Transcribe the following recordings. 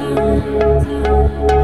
shoes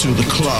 to the club.